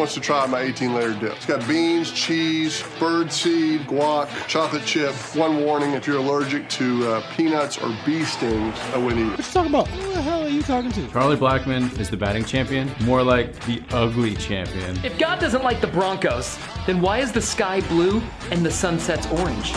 wants to try my 18 layer dip. It's got beans, cheese, bird seed, guac, chocolate chip. One warning if you're allergic to uh, peanuts or bee stings, I wouldn't eat it. What you talking about? Who the hell are you talking to? Charlie Blackmon is the batting champion, more like the ugly champion. If God doesn't like the Broncos, then why is the sky blue and the sunset's orange?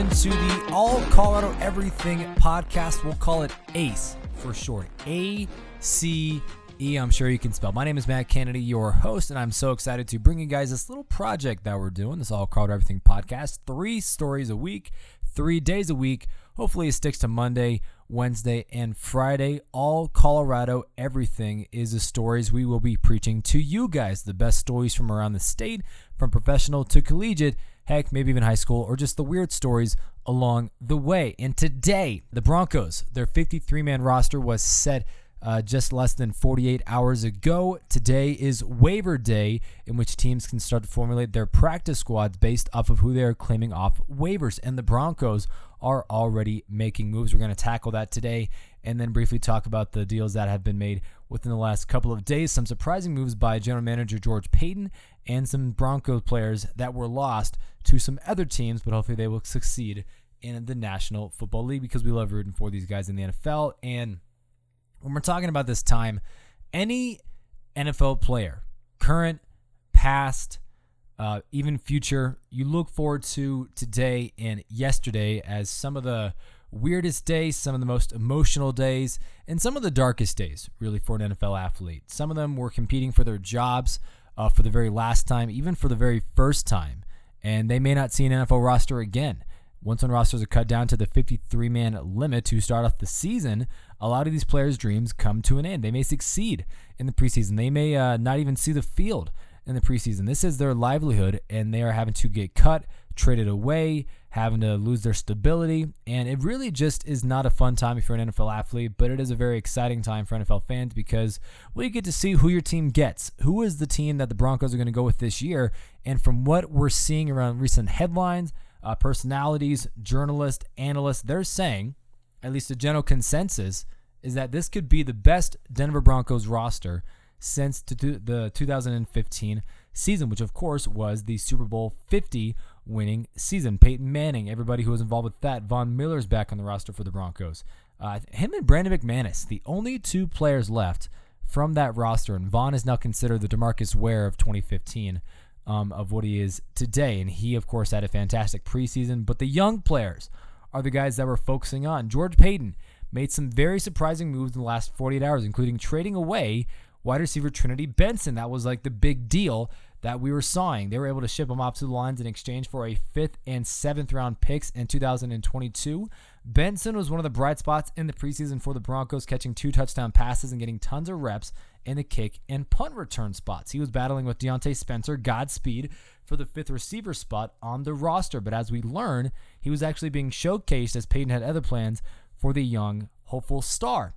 Welcome into the All Colorado Everything podcast. We'll call it ACE for short. A C E. I'm sure you can spell. My name is Matt Kennedy, your host, and I'm so excited to bring you guys this little project that we're doing. This All Colorado Everything podcast. Three stories a week, three days a week. Hopefully, it sticks to Monday, Wednesday, and Friday. All Colorado Everything is the stories we will be preaching to you guys. The best stories from around the state, from professional to collegiate heck, maybe even high school, or just the weird stories along the way. And today, the Broncos, their 53 man roster was set uh, just less than 48 hours ago. Today is waiver day, in which teams can start to formulate their practice squads based off of who they are claiming off waivers. And the Broncos are already making moves. We're going to tackle that today and then briefly talk about the deals that have been made within the last couple of days. Some surprising moves by general manager George Paton and some Broncos players that were lost to some other teams, but hopefully they will succeed in the National Football League because we love rooting for these guys in the NFL. And when we're talking about this time, any NFL player, current, past, uh, even future, you look forward to today and yesterday as some of the weirdest days, some of the most emotional days, and some of the darkest days, really, for an NFL athlete. Some of them were competing for their jobs uh, for the very last time, even for the very first time, and they may not see an NFL roster again. Once when rosters are cut down to the 53 man limit to start off the season, a lot of these players' dreams come to an end. They may succeed in the preseason, they may uh, not even see the field in the preseason. This is their livelihood, and they are having to get cut, traded away, having to lose their stability. And it really just is not a fun time if you're an NFL athlete, but it is a very exciting time for NFL fans because you get to see who your team gets. Who is the team that the Broncos are going to go with this year? And from what we're seeing around recent headlines, uh, personalities, journalists, analysts, they're saying, at least a general consensus, is that this could be the best Denver Broncos roster since the 2015 season, which of course was the Super Bowl 50 winning season. Peyton Manning, everybody who was involved with that. Von Miller's back on the roster for the Broncos. Uh, him and Brandon McManus, the only two players left from that roster, and Von is now considered the Demarcus Ware of 2015 um, of what he is today. And he, of course, had a fantastic preseason. But the young players are the guys that we're focusing on. George Paton made some very surprising moves in the last 48 hours, including trading away wide receiver Trinity Benson. That was like the big deal that we were sawing. They were able to ship him off to the Lions in exchange for a fifth and seventh round picks in 2022. Benson was one of the bright spots in the preseason for the Broncos, catching two touchdown passes and getting tons of reps in the kick and punt return spots. He was battling with Diontae Spencer, Godspeed, for the fifth receiver spot on the roster. But as we learn, he was actually being showcased as Paton had other plans for the young, hopeful star.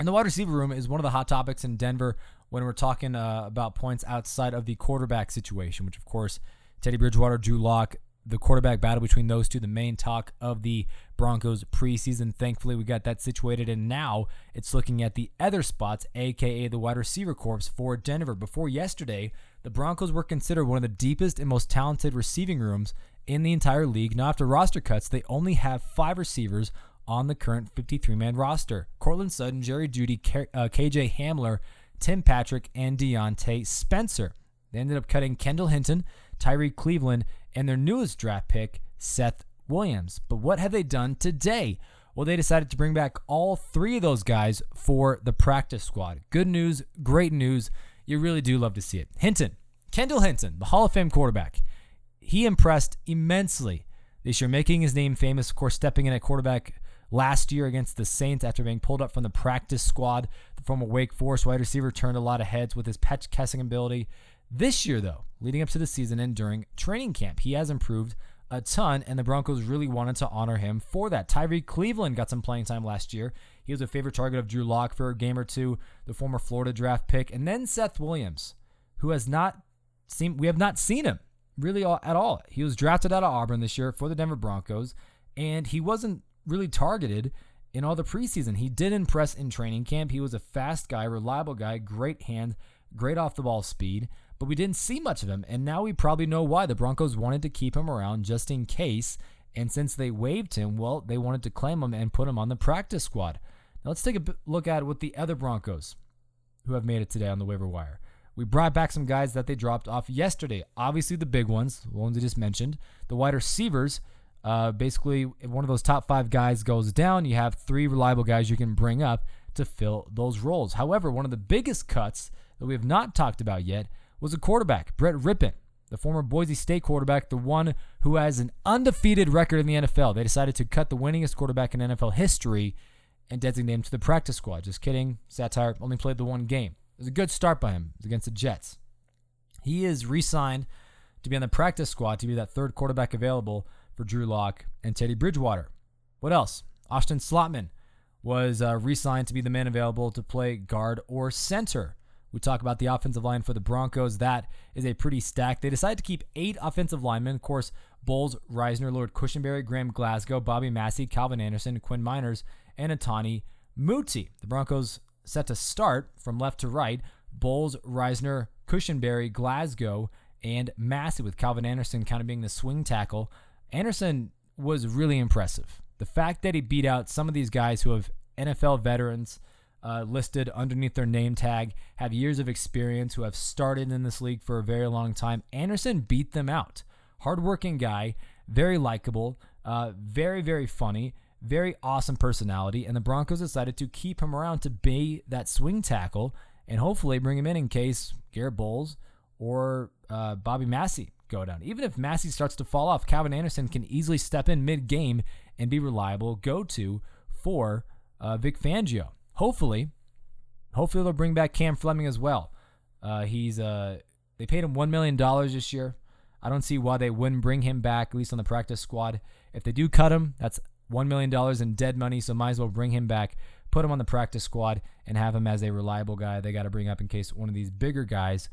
And the wide receiver room is one of the hot topics in Denver when we're talking uh, about points outside of the quarterback situation, which, of course, Teddy Bridgewater, Drew Lock, the quarterback battle between those two, the main talk of the Broncos preseason. Thankfully, we got that situated, and now it's looking at the other spots, aka the wide receiver corps for Denver. Before yesterday, the Broncos were considered one of the deepest and most talented receiving rooms in the entire league. Now, after roster cuts, they only have five receivers on the current 53 man roster Courtland Sutton, Jerry Jeudy, uh, KJ Hamler, Tim Patrick, and Diontae Spencer. They ended up cutting Kendall Hinton, Tyree Cleveland, and their newest draft pick, Seth Williams. But what have they done today? Well, they decided to bring back all three of those guys for the practice squad. Good news, great news. You really do love to see it. Hinton, Kendall Hinton, the Hall of Fame quarterback, he impressed immensely this year, making his name famous, of course, stepping in at quarterback last year against the Saints after being pulled up from the practice squad. The former Wake Forest wide receiver turned a lot of heads with his patch casting ability. This year, though, leading up to the season and during training camp, he has improved a ton, and the Broncos really wanted to honor him for that. Tyree Cleveland got some playing time last year. He was a favorite target of Drew Lock for a game or two, the former Florida draft pick, and then Seth Williams, who has not seen we have not seen him really at all. He was drafted out of Auburn this year for the Denver Broncos, and he wasn't really targeted in all the preseason. He did impress in training camp. He was a fast guy, reliable guy, great hand, great off the ball speed, but we didn't see much of him. And now we probably know why. The Broncos wanted to keep him around just in case. And since they waived him, well, they wanted to claim him and put him on the practice squad. Now let's take a look at what the other Broncos who have made it today on the waiver wire. We brought back some guys that they dropped off yesterday. Obviously, the big ones, the ones I just mentioned. The wide receivers, uh, basically, if one of those top five guys goes down, you have three reliable guys you can bring up to fill those roles. However, one of the biggest cuts that we have not talked about yet was a quarterback, Brett Rypien, the former Boise State quarterback, the one who has an undefeated record in the NFL. They decided to cut the winningest quarterback in NFL history and designate him to the practice squad. Just kidding. Satire only played the one game. It was a good start by him. It was against the Jets. He is re signed to be on the practice squad to be that third quarterback available for Drew Lock and Teddy Bridgewater. What else? Austin Schlottmann was uh, re signed to be the man available to play guard or center. We talk about the offensive line for the Broncos. That is a pretty stack. They decided to keep eight offensive linemen. Of course, Bolles, Risner, Lloyd Cushenberry, Graham Glasgow, Bobby Massie, Calvin Anderson, Quinn Meinerz, and Netane Muti. The Broncos set to start from left to right. Bolles, Risner, Cushenberry, Glasgow, and Massie, with Calvin Anderson kind of being the swing tackle. Anderson was really impressive. The fact that he beat out some of these guys who have NFL veterans uh, listed underneath their name tag, have years of experience, who have started in this league for a very long time, Anderson beat them out. Hardworking guy, very likable, uh, very, very funny, very awesome personality, and the Broncos decided to keep him around to be that swing tackle and hopefully bring him in in case Garrett Bolles or uh, Bobby Massie go down. Even if Massie starts to fall off, Calvin Anderson can easily step in mid game and be reliable go to for uh, Vic Fangio. Hopefully, hopefully they'll bring back Cam Fleming as well. Uh, he's uh, they paid him one million dollars this year. I don't see why they wouldn't bring him back at least on the practice squad. If they do cut him, that's $1 million in dead money, so might as well bring him back, put him on the practice squad, and have him as a reliable guy they got to bring up in case one of these bigger guys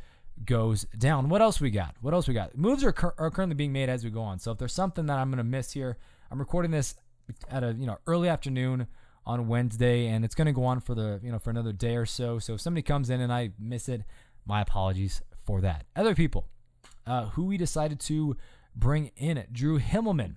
goes down. What else we got? What else we got? Moves are, cur- are currently being made as we go on. So if there's something that I'm going to miss here, I'm recording this at a you know early afternoon on Wednesday, and it's going to go on for the you know for another day or so. So if somebody comes in and I miss it, my apologies for that. Other people uh, who we decided to bring in, Drew Himmelman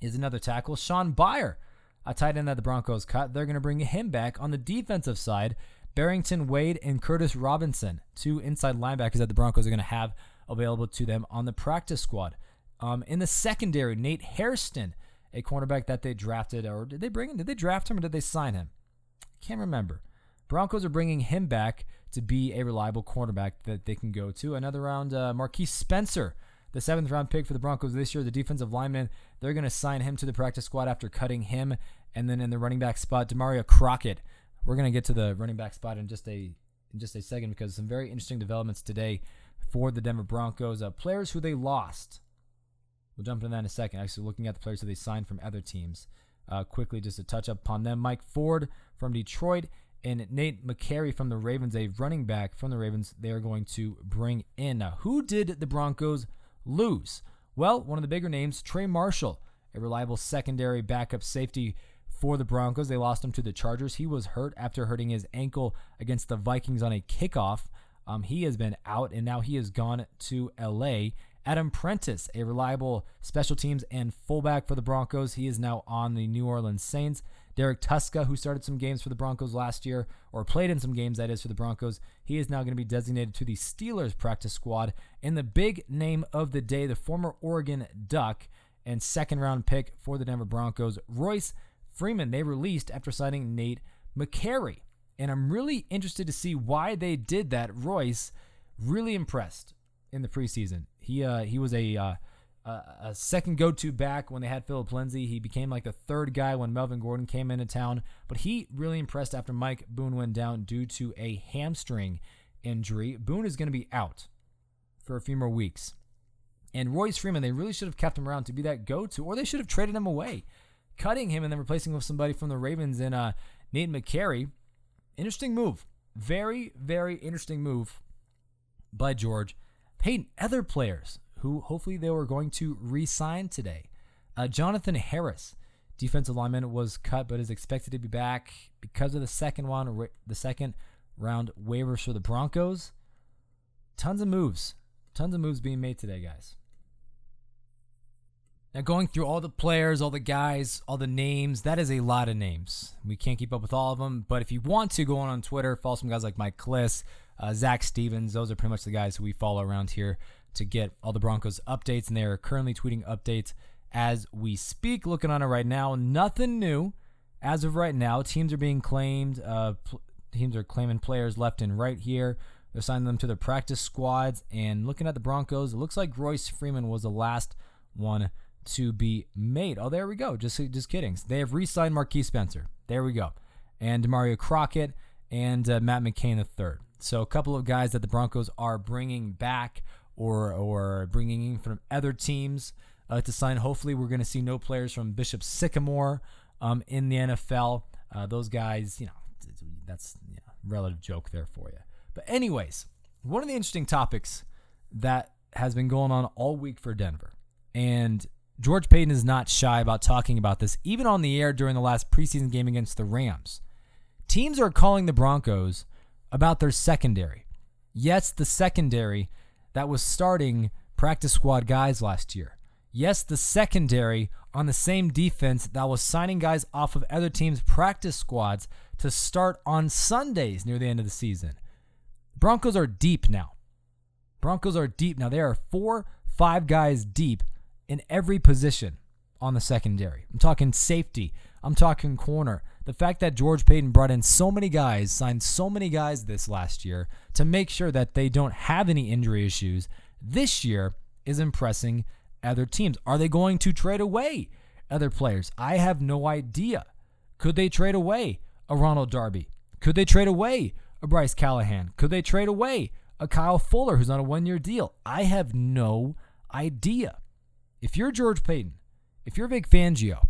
is another tackle. Shaun Beyer, a tight end that the Broncos cut. They're going to bring him back on the defensive side. Barrington Wade and Curtis Robinson, two inside linebackers that the Broncos are going to have available to them on the practice squad. Um, in the secondary, Nate Hairston, a cornerback that they drafted, or did they bring him? Did they draft him or did they sign him? Can't remember. Broncos are bringing him back to be a reliable cornerback that they can go to. Another round, uh, Marquiss Spencer, the seventh round pick for the Broncos this year, the defensive lineman. They're going to sign him to the practice squad after cutting him. And then in the running back spot, Damarea Crockett. We're going to get to the running back spot in just a in just a second because some very interesting developments today for the Denver Broncos. Uh, players who they lost. We'll jump into that in a second. Actually, looking at the players who they signed from other teams. Uh, quickly, just to touch up upon them. Mike Ford from Detroit and Nate McCrary from the Ravens, a running back from the Ravens, they are going to bring in. Now, who did the Broncos lose? Well, one of the bigger names, Trey Marshall, a reliable secondary backup safety for the Broncos. They lost him to the Chargers. He was hurt after hurting his ankle against the Vikings on a kickoff. Um, he has been out, and now he has gone to LA. Adam Prentice, a reliable special teams and fullback for the Broncos. He is now on the New Orleans Saints. Derek Tuszka, who started some games for the Broncos last year, or played in some games, that is, for the Broncos, he is now going to be designated to the Steelers practice squad. And the big name of the day, the former Oregon Duck and second round pick for the Denver Broncos, Royce Freeman, they released after signing Nate McCrary. And I'm really interested to see why they did that. Royce, really impressed in the preseason. He uh, he was a uh, a second go-to back when they had Phillip Lindsay. He became like the third guy when Melvin Gordon came into town. But he really impressed after Mike Boone went down due to a hamstring injury. Boone is going to be out for a few more weeks. And Royce Freeman, they really should have kept him around to be that go-to, or they should have traded him away, cutting him and then replacing him with somebody from the Ravens in uh, Nate McCrary. Interesting move. Very, very interesting move by George. Paid other players who hopefully they were going to re sign today. Uh, Jonathan Harris, defensive lineman was cut, but is expected to be back because of the second round, the second round waivers for the Broncos. Tons of moves, tons of moves being made today, guys. Now, going through all the players, all the guys, all the names, that is a lot of names. We can't keep up with all of them, but if you want to, go on on Twitter, follow some guys like Mike Klis, uh, Zach Stevens. Those are pretty much the guys who we follow around here to get all the Broncos updates, and they are currently tweeting updates as we speak. Looking on it right now, nothing new as of right now. Teams are being claimed. Uh, pl- teams are claiming players left and right here. They're signing them to their practice squads. And looking at the Broncos, it looks like Royce Freeman was the last one to be made. Oh, there we go. Just just kidding. They have re-signed Marquiss Spencer. There we go. And Mario Crockett and uh, Matt McCain III. So a couple of guys that the Broncos are bringing back or or bringing in from other teams uh, to sign. Hopefully, we're going to see no players from Bishop Sycamore um, in the NFL. Uh, those guys, you know, that's you relative joke there for you. But anyways, one of the interesting topics that has been going on all week for Denver, and George Paton is not shy about talking about this, even on the air during the last preseason game against the Rams. Teams are calling the Broncos about their secondary. Yes, the secondary that was starting practice squad guys last year. Yes, the secondary on the same defense that was signing guys off of other teams' practice squads to start on Sundays near the end of the season. Broncos are deep now. Broncos are deep now. They are four, five guys deep in every position on the secondary. I'm talking safety. I'm talking corner. The fact that George Paton brought in so many guys, signed so many guys this last year to make sure that they don't have any injury issues this year is impressing other teams? Are they going to trade away other players? I have no idea. Could they trade away a Ronald Darby? Could they trade away a Bryce Callahan? Could they trade away a Kyle Fuller who's on a one year deal? I have no idea. If you're George Paton, if you're Vic Fangio,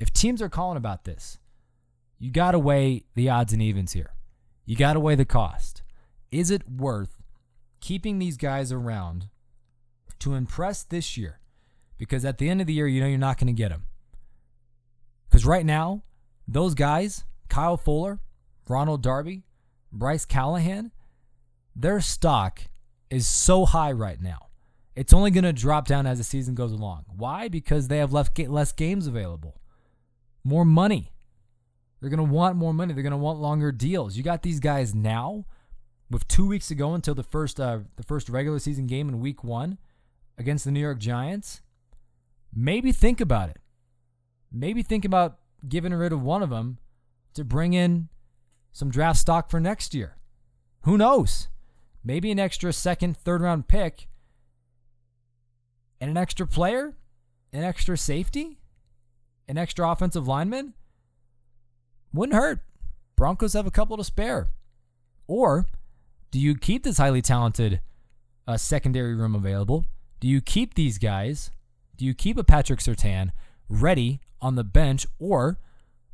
if teams are calling about this, you got to weigh the odds and evens here. You got to weigh the cost. Is it worth keeping these guys around to impress this year? because at the end of the year, you know you're not going to get them. Because right now, those guys, Kyle Fuller, Ronald Darby, Bryce Callahan, their stock is so high right now. It's only going to drop down as the season goes along. Why? Because they have left less games available, more money. They're going to want more money. They're going to want longer deals. You got these guys now, with two weeks to go until the first uh, the first regular season game in Week One against the New York Giants maybe think about it. Maybe think about getting rid of one of them to bring in some draft stock for next year. Who knows? Maybe an extra second, third round pick and an extra player, an extra safety, an extra offensive lineman. Wouldn't hurt. Broncos have a couple to spare. Or do you keep this highly talented uh, secondary room available? Do you keep these guys do you keep a Patrick Surtain ready on the bench, or,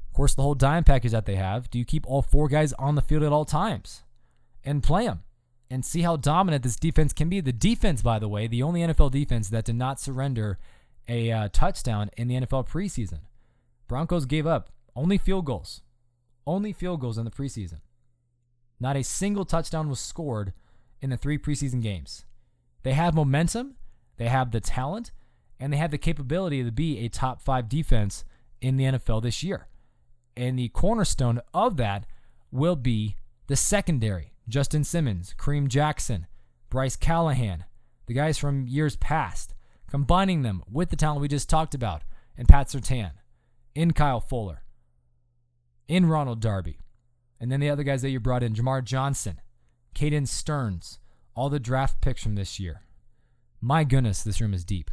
of course, the whole dime package that they have? Do you keep all four guys on the field at all times and play them and see how dominant this defense can be? The defense, by the way, the only NFL defense that did not surrender a uh, touchdown in the NFL preseason. Broncos gave up only field goals, only field goals in the preseason. Not a single touchdown was scored in the three preseason games. They have momentum, they have the talent, and they have the capability to be a top five defense in the NFL this year. And the cornerstone of that will be the secondary Justin Simmons, Kareem Jackson, Bryce Callahan, the guys from years past, combining them with the talent we just talked about, and Pat Surtain, in Kyle Fuller, in Ronald Darby, and then the other guys that you brought in, Jamar Johnson, Caden Sterns, all the draft picks from this year. My goodness, this room is deep.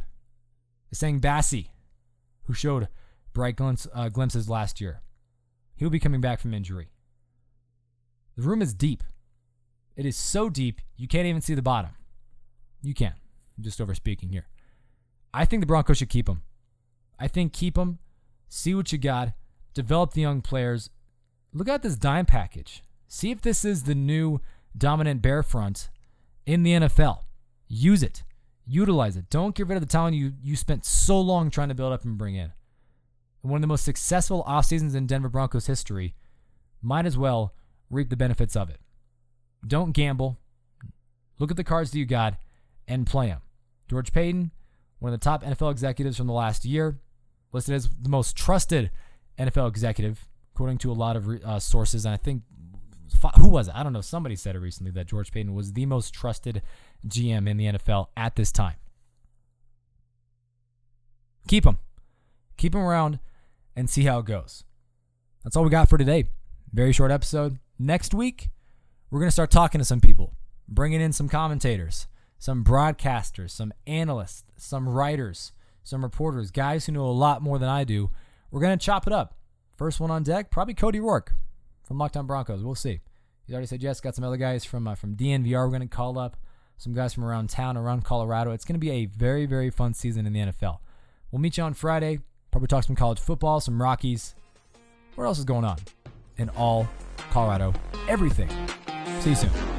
Essang Bassey, who showed bright uh, glimpses last year. He'll be coming back from injury. The room is deep. It is so deep, you can't even see the bottom. You can. I'm just over speaking here. I think the Broncos should keep him. I think keep him, see what you got, develop the young players. Look at this dime package. See if this is the new dominant bear front in the NFL. Use it. Utilize it. Don't get rid of the talent you, you spent so long trying to build up and bring in. one of the most successful off seasons in Denver Broncos history, might as well reap the benefits of it. Don't gamble. Look at the cards that you got and play them. George Paton, one of the top NFL executives from the last year, listed as the most trusted NFL executive, according to a lot of uh, sources. And I think, who was it? I don't know. Somebody said it recently that George Paton was the most trusted GM in the NFL at this time. Keep him. Keep him around and see how it goes. That's all we got for today. Very short episode. Next week, we're going to start talking to some people, bringing in some commentators, some broadcasters, some analysts, some writers, some reporters, guys who know a lot more than I do. We're going to chop it up. First one on deck, probably Cody Rourke from Lockdown Broncos. We'll see. He's already said yes. Got some other guys from uh, from DNVR. We're going to call up some guys from around town, around Colorado. It's going to be a very very fun season in the NFL. We'll meet you on Friday. Probably talk some college football, some Rockies. What else is going on? In all Colorado, everything. See you.